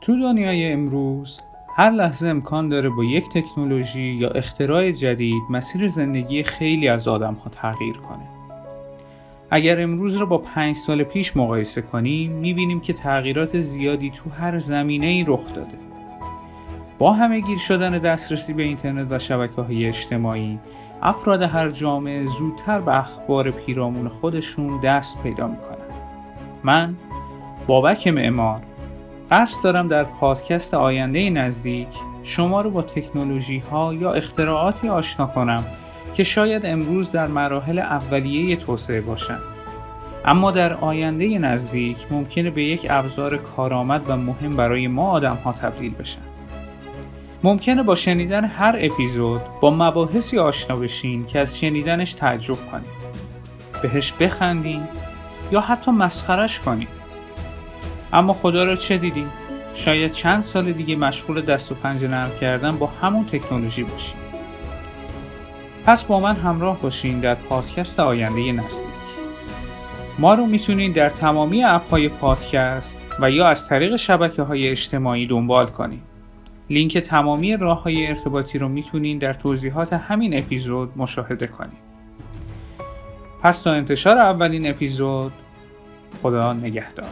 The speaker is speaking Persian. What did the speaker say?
تو دنیای امروز هر لحظه امکان داره با یک تکنولوژی یا اختراع جدید مسیر زندگی خیلی از آدم ها تغییر کنه. اگر امروز را با پنج سال پیش مقایسه کنیم می‌بینیم که تغییرات زیادی تو هر زمینه ای رخ داده. با همه گیر شدن دسترسی به اینترنت و شبکه های اجتماعی افراد هر جامعه زودتر به اخبار پیرامون خودشون دست پیدا می‌کنن. من بابک معمار قصد دارم در پادکست آینده نزدیک شما رو با تکنولوژی ها یا اختراعاتی آشنا کنم که شاید امروز در مراحل اولیه توسعه باشند اما در آینده نزدیک ممکنه به یک ابزار کارآمد و مهم برای ما آدم ها تبدیل بشن ممکنه با شنیدن هر اپیزود با مباحثی آشنا بشین که از شنیدنش تعجب کنید بهش بخندین یا حتی مسخرش کنید اما خدا را چه دیدیم شاید چند سال دیگه مشغول دست و پنجه نرم کردن با همون تکنولوژی باشیم پس با من همراه باشین در پادکست آینده نزدیک. ما رو می‌تونین در تمامی اپ های پادکست و یا از طریق شبکه های اجتماعی دنبال کنید لینک تمامی راه های ارتباطی رو می‌تونین در توضیحات همین اپیزود مشاهده کنید پس تا انتشار اولین اپیزود خدا نگهدار.